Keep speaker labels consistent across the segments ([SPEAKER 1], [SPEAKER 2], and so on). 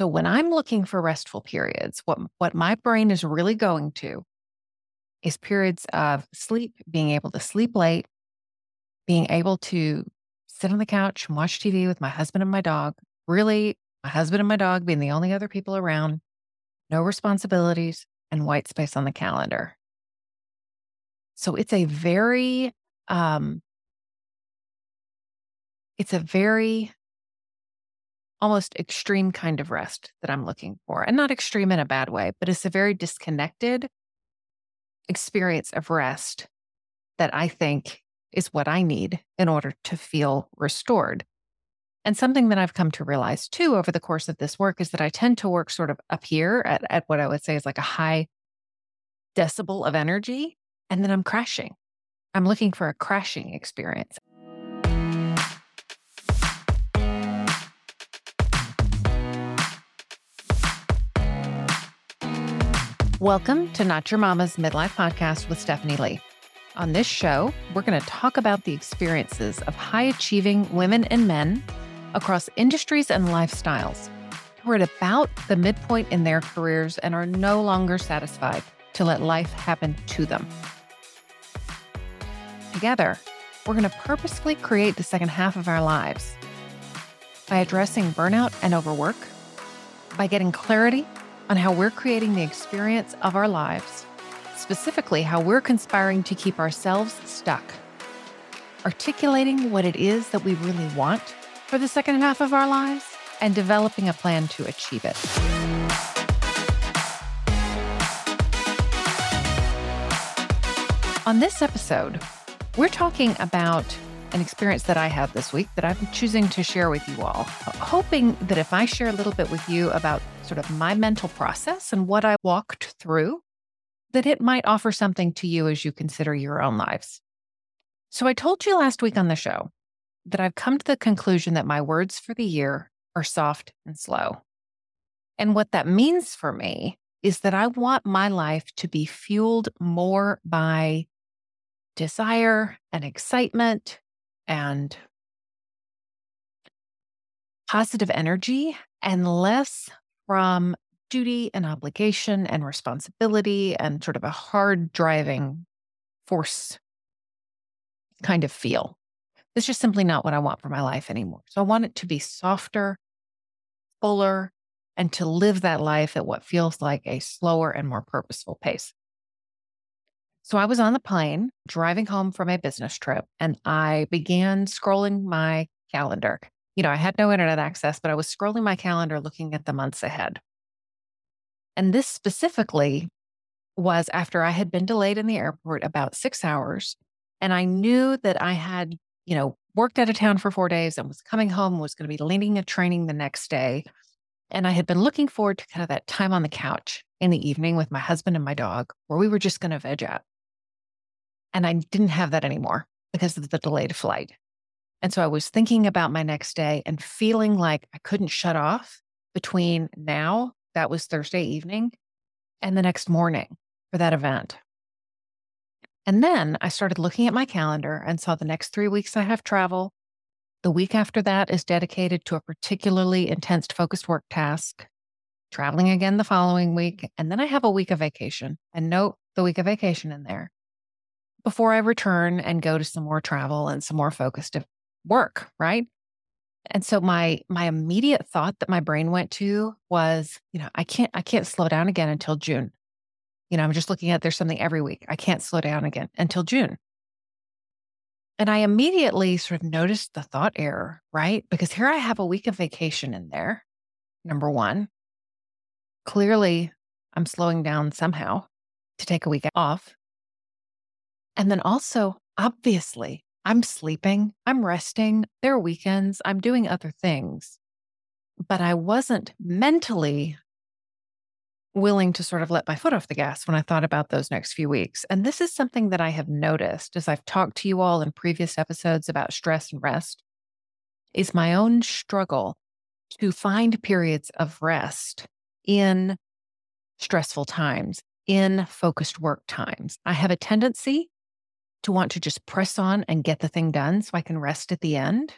[SPEAKER 1] So when I'm looking for restful periods, what, what my brain is really going to is periods of sleep, being able to sleep late, being able to sit on the couch and watch TV with my husband and my dog. Really, my husband and my dog being the only other people around, no responsibilities, and white space on the calendar. So it's a very, um, it's a very almost extreme kind of rest that I'm looking for. And not extreme in a bad way, but it's a very disconnected experience of rest that I think is what I need in order to feel restored. And something that I've come to realize too over the course of this work is that I tend to work sort of up here at, at what I would say is like a high decibel of energy, and then I'm crashing. I'm looking for a crashing experience. Welcome to Not Your Mama's Midlife Podcast with Stephanie Lee. On this show, we're going to talk about the experiences of high achieving women and men across industries and lifestyles who are at about the midpoint in their careers and are no longer satisfied to let life happen to them. Together, we're going to purposefully create the second half of our lives by addressing burnout and overwork, by getting clarity on how we're creating the experience of our lives, specifically, how we're conspiring to keep ourselves stuck, articulating what it is that we really want for the second half of our lives, and developing a plan to achieve it. On this episode, we're talking about an experience that I had this week that I'm choosing to share with you all, hoping that if I share a little bit with you about sort of my mental process and what I walked through, that it might offer something to you as you consider your own lives. So, I told you last week on the show that I've come to the conclusion that my words for the year are soft and slow. And what that means for me is that I want my life to be fueled more by desire and excitement and positive energy and less from duty and obligation and responsibility and sort of a hard driving force kind of feel. It's just simply not what I want for my life anymore. So I want it to be softer, fuller, and to live that life at what feels like a slower and more purposeful pace. So I was on the plane driving home from a business trip and I began scrolling my calendar. You know, I had no internet access, but I was scrolling my calendar looking at the months ahead. And this specifically was after I had been delayed in the airport about six hours. And I knew that I had, you know, worked out of town for four days and was coming home, was going to be leading a training the next day. And I had been looking forward to kind of that time on the couch in the evening with my husband and my dog, where we were just going to veg out. And I didn't have that anymore because of the delayed flight. And so I was thinking about my next day and feeling like I couldn't shut off between now, that was Thursday evening, and the next morning for that event. And then I started looking at my calendar and saw the next three weeks I have travel. The week after that is dedicated to a particularly intense focused work task, traveling again the following week. And then I have a week of vacation and note the week of vacation in there before I return and go to some more travel and some more focused work, right? And so my my immediate thought that my brain went to was, you know, I can't I can't slow down again until June. You know, I'm just looking at there's something every week. I can't slow down again until June. And I immediately sort of noticed the thought error, right? Because here I have a week of vacation in there. Number 1. Clearly, I'm slowing down somehow to take a week off. And then also, obviously, I'm sleeping, I'm resting, there are weekends, I'm doing other things. But I wasn't mentally willing to sort of let my foot off the gas when I thought about those next few weeks. And this is something that I have noticed as I've talked to you all in previous episodes about stress and rest is my own struggle to find periods of rest in stressful times, in focused work times. I have a tendency to want to just press on and get the thing done so I can rest at the end.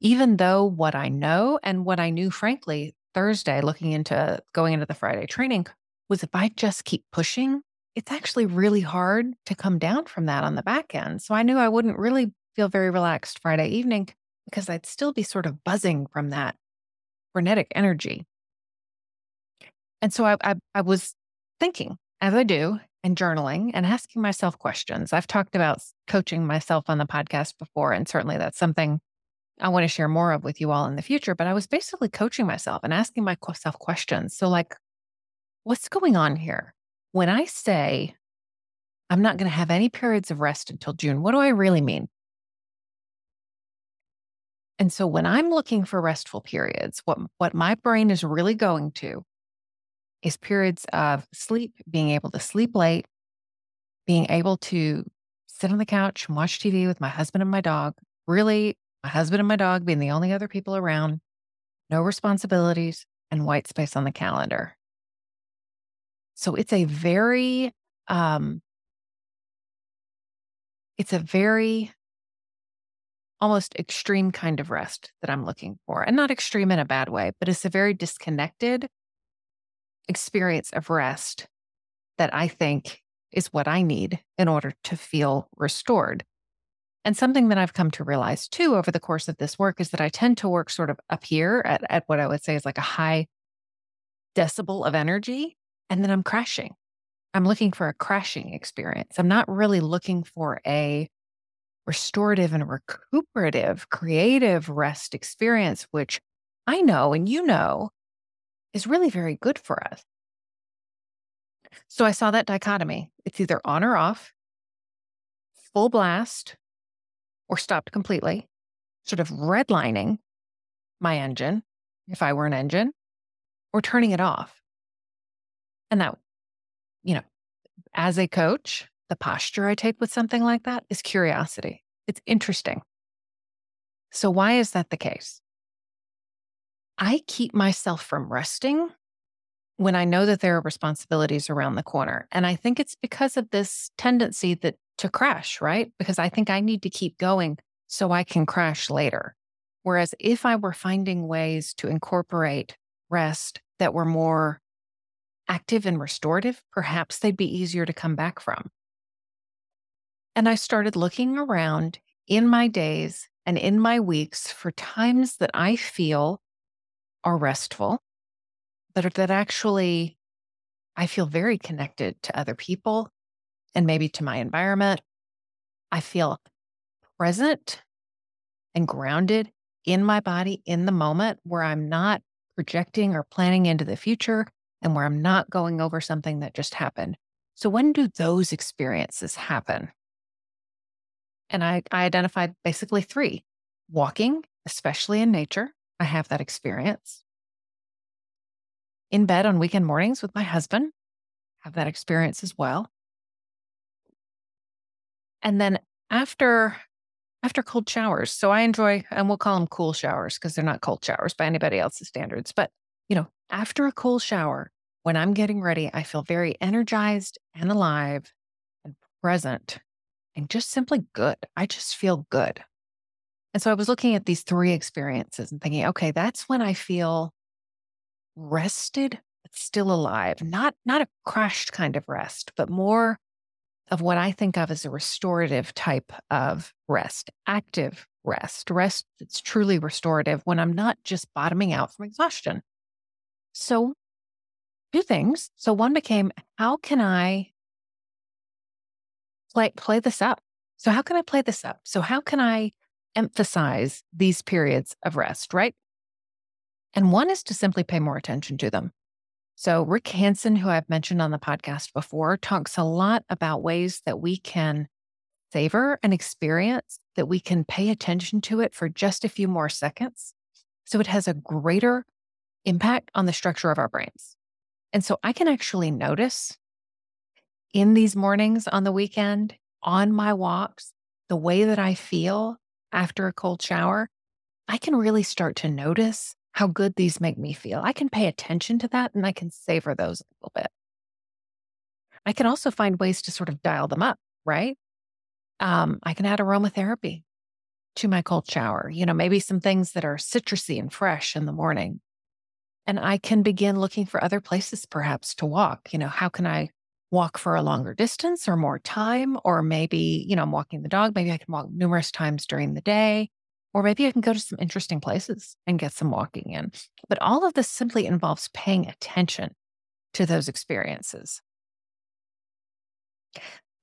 [SPEAKER 1] Even though what I know and what I knew, frankly, Thursday, looking into going into the Friday training, was if I just keep pushing, it's actually really hard to come down from that on the back end. So I knew I wouldn't really feel very relaxed Friday evening because I'd still be sort of buzzing from that frenetic energy. And so I, I, I was thinking, as I do, and journaling and asking myself questions. I've talked about coaching myself on the podcast before, and certainly that's something I want to share more of with you all in the future. But I was basically coaching myself and asking myself questions. So, like, what's going on here? When I say I'm not going to have any periods of rest until June, what do I really mean? And so when I'm looking for restful periods, what, what my brain is really going to is periods of sleep, being able to sleep late, being able to sit on the couch and watch TV with my husband and my dog. Really, my husband and my dog being the only other people around, no responsibilities, and white space on the calendar. So it's a very, um, it's a very almost extreme kind of rest that I'm looking for. And not extreme in a bad way, but it's a very disconnected experience of rest that I think is what I need in order to feel restored. And something that I've come to realize too over the course of this work is that I tend to work sort of up here at, at what I would say is like a high decibel of energy, and then I'm crashing. I'm looking for a crashing experience. I'm not really looking for a restorative and recuperative, creative rest experience, which I know and you know is really very good for us. So I saw that dichotomy. It's either on or off, full blast, or stopped completely, sort of redlining my engine, if I were an engine, or turning it off. And that, you know, as a coach, the posture I take with something like that is curiosity. It's interesting. So, why is that the case? I keep myself from resting when I know that there are responsibilities around the corner. And I think it's because of this tendency that to crash, right? Because I think I need to keep going so I can crash later. Whereas if I were finding ways to incorporate rest that were more active and restorative, perhaps they'd be easier to come back from. And I started looking around in my days and in my weeks for times that I feel are restful, but that actually I feel very connected to other people and maybe to my environment. I feel present and grounded in my body in the moment where I'm not projecting or planning into the future and where I'm not going over something that just happened. So, when do those experiences happen? And I, I identified basically three walking, especially in nature. I have that experience. In bed on weekend mornings with my husband, have that experience as well. And then after after cold showers. So I enjoy, and we'll call them cool showers because they're not cold showers by anybody else's standards. But, you know, after a cool shower, when I'm getting ready, I feel very energized and alive and present and just simply good. I just feel good. And so I was looking at these three experiences and thinking, okay, that's when I feel rested, but still alive. Not not a crashed kind of rest, but more of what I think of as a restorative type of rest, active rest, rest that's truly restorative when I'm not just bottoming out from exhaustion. So, two things. So, one became how can I play, play this up? So, how can I play this up? So, how can I emphasize these periods of rest, right? And one is to simply pay more attention to them. So, Rick Hanson, who I've mentioned on the podcast before, talks a lot about ways that we can savor an experience, that we can pay attention to it for just a few more seconds. So, it has a greater impact on the structure of our brains. And so, I can actually notice in these mornings on the weekend, on my walks, the way that I feel after a cold shower, I can really start to notice how good these make me feel. I can pay attention to that and I can savor those a little bit. I can also find ways to sort of dial them up, right? Um, I can add aromatherapy to my cold shower. You know, maybe some things that are citrusy and fresh in the morning. And I can begin looking for other places perhaps to walk. You know, how can I walk for a longer distance or more time? Or maybe, you know, I'm walking the dog. Maybe I can walk numerous times during the day. Or maybe I can go to some interesting places and get some walking in. But all of this simply involves paying attention to those experiences.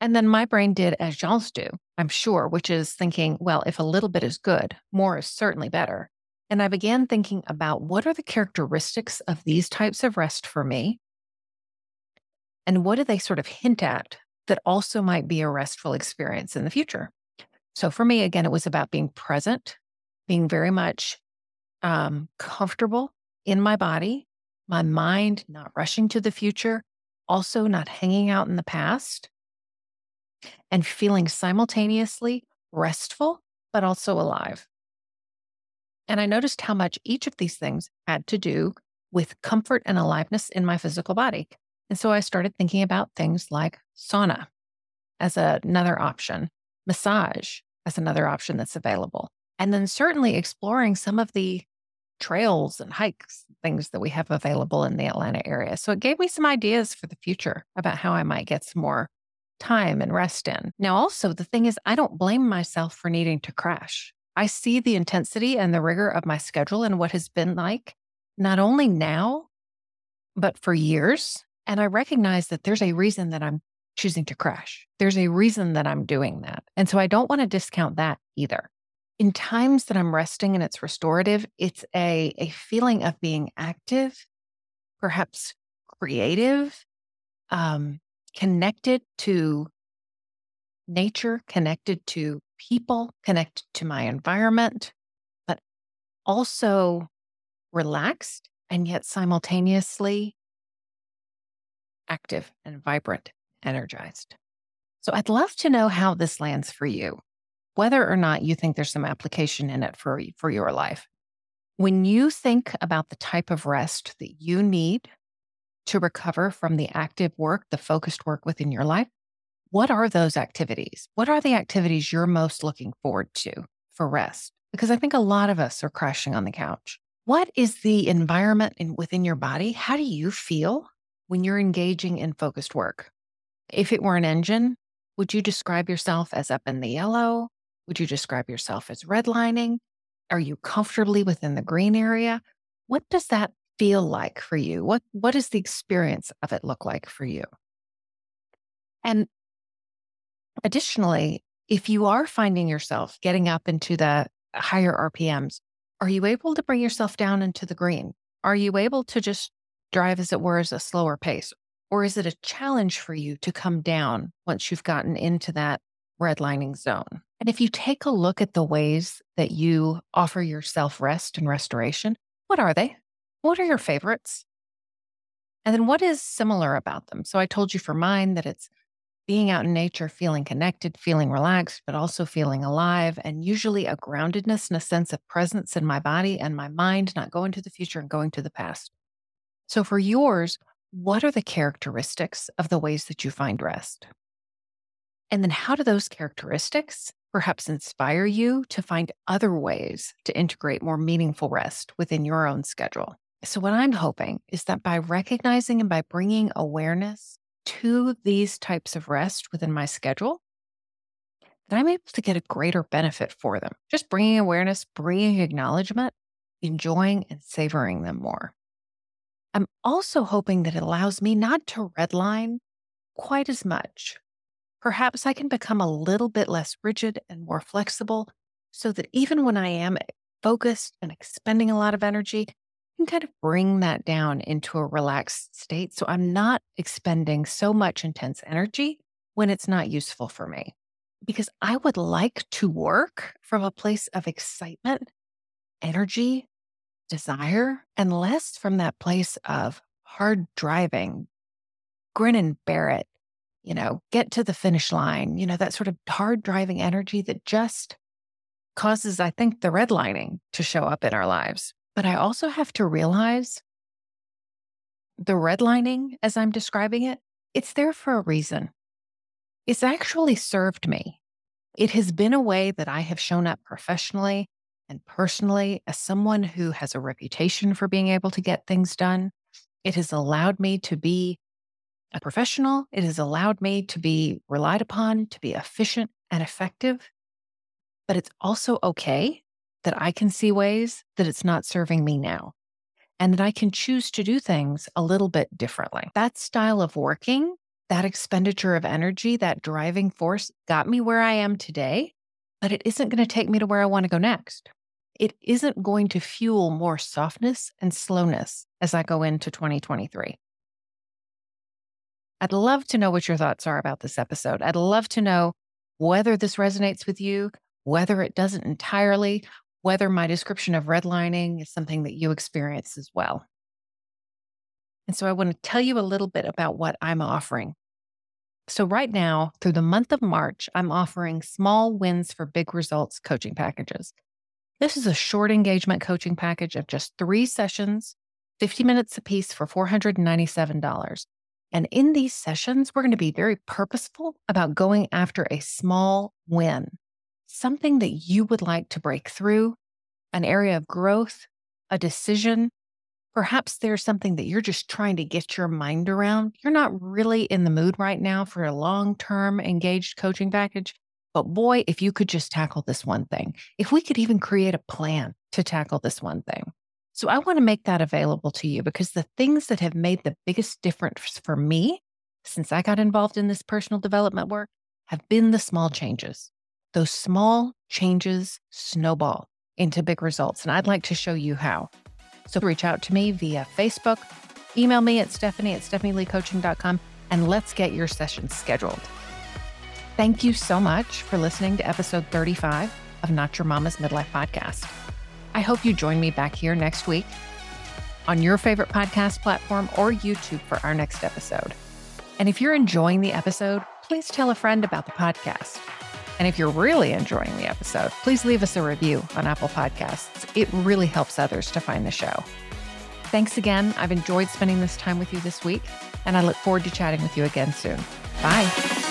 [SPEAKER 1] And then my brain did as y'all's do, I'm sure, which is thinking, well, if a little bit is good, more is certainly better. And I began thinking about what are the characteristics of these types of rest for me? And what do they sort of hint at that also might be a restful experience in the future? So for me, again, it was about being present, being very much um, comfortable in my body, my mind not rushing to the future, also not hanging out in the past, and feeling simultaneously restful, but also alive. And I noticed how much each of these things had to do with comfort and aliveness in my physical body. And so I started thinking about things like sauna as another option, massage as another option that's available. And then certainly exploring some of the trails and hikes, things that we have available in the Atlanta area. So it gave me some ideas for the future about how I might get some more time and rest in. Now, also, the thing is, I don't blame myself for needing to crash. I see the intensity and the rigor of my schedule and what has been like, not only now, but for years. And I recognize that there's a reason that I'm choosing to crash. There's a reason that I'm doing that. And so I don't want to discount that either. In times that I'm resting and it's restorative, it's a, a feeling of being active, perhaps creative, um, connected to nature, connected to people, connected to my environment, but also relaxed and yet simultaneously active and vibrant, energized. So I'd love to know how this lands for you, whether or not you think there's some application in it for, for your life. When you think about the type of rest that you need to recover from the active work, the focused work within your life, what are those activities? What are the activities you're most looking forward to for rest? Because I think a lot of us are crashing on the couch. What is the environment in, within your body? How do you feel when you're engaging in focused work? If it were an engine, would you describe yourself as up in the yellow? Would you describe yourself as redlining? Are you comfortably within the green area? What does that feel like for you? What what does the experience of it look like for you? And additionally, if you are finding yourself getting up into the higher RPMs, are you able to bring yourself down into the green? Are you able to just drive, as it were, as a slower pace? Or is it a challenge for you to come down once you've gotten into that redlining zone? And if you take a look at the ways that you offer yourself rest and restoration, what are they? What are your favorites? And then what is similar about them? So I told you for mine that it's being out in nature, feeling connected, feeling relaxed, but also feeling alive, and usually a groundedness and a sense of presence in my body and my mind, not going to the future and going to the past. So for yours, what are the characteristics of the ways that you find rest? And then how do those characteristics perhaps inspire you to find other ways to integrate more meaningful rest within your own schedule? So, what I'm hoping is that by recognizing and by bringing awareness to these types of rest within my schedule, that I'm able to get a greater benefit for them. Just bringing awareness, bringing acknowledgement, enjoying and savoring them more. I'm also hoping that it allows me not to redline quite as much. Perhaps I can become a little bit less rigid and more flexible so that even when I am focused and expending a lot of energy, I can kind of bring that down into a relaxed state. So I'm not expending so much intense energy when it's not useful for me. Because I would like to work from a place of excitement, energy, desire, and less from that place of hard driving, grin and bear it, you know, get to the finish line, you know, that sort of hard driving energy that just causes, I think, the redlining to show up in our lives. But I also have to realize the redlining, as I'm describing it, it's there for a reason. It's actually served me. It has been a way that I have shown up professionally And personally, as someone who has a reputation for being able to get things done, it has allowed me to be a professional. It has allowed me to be relied upon, to be efficient and effective. But it's also okay that I can see ways that it's not serving me now and that I can choose to do things a little bit differently. That style of working, that expenditure of energy, that driving force got me where I am today, but it isn't going to take me to where I want to go next. It isn't going to fuel more softness and slowness as I go into 2023. I'd love to know what your thoughts are about this episode. I'd love to know whether this resonates with you, whether it doesn't entirely, whether my description of redlining is something that you experience as well. And so I want to tell you a little bit about what I'm offering. So, right now, through the month of March, I'm offering small wins for big results coaching packages. This is a short engagement coaching package of just three sessions, 50 minutes apiece for $497. And in these sessions, we're going to be very purposeful about going after a small win something that you would like to break through, an area of growth, a decision. Perhaps there's something that you're just trying to get your mind around. You're not really in the mood right now for a long term engaged coaching package. But boy, if you could just tackle this one thing, if we could even create a plan to tackle this one thing. So I want to make that available to you because the things that have made the biggest difference for me since I got involved in this personal development work have been the small changes those small changes snowball into big results. And I'd like to show you how. So reach out to me via Facebook, email me at stephanie at stephanieleecoaching.com, and let's get your session scheduled. Thank you so much for listening to episode 35 of Not Your Mama's Midlife Podcast. I hope you join me back here next week on your favorite podcast platform or YouTube for our next episode. And if you're enjoying the episode, please tell a friend about the podcast. And if you're really enjoying the episode, please leave us a review on Apple Podcasts. It really helps others to find the show. Thanks again. I've enjoyed spending this time with you this week, and I look forward to chatting with you again soon. Bye.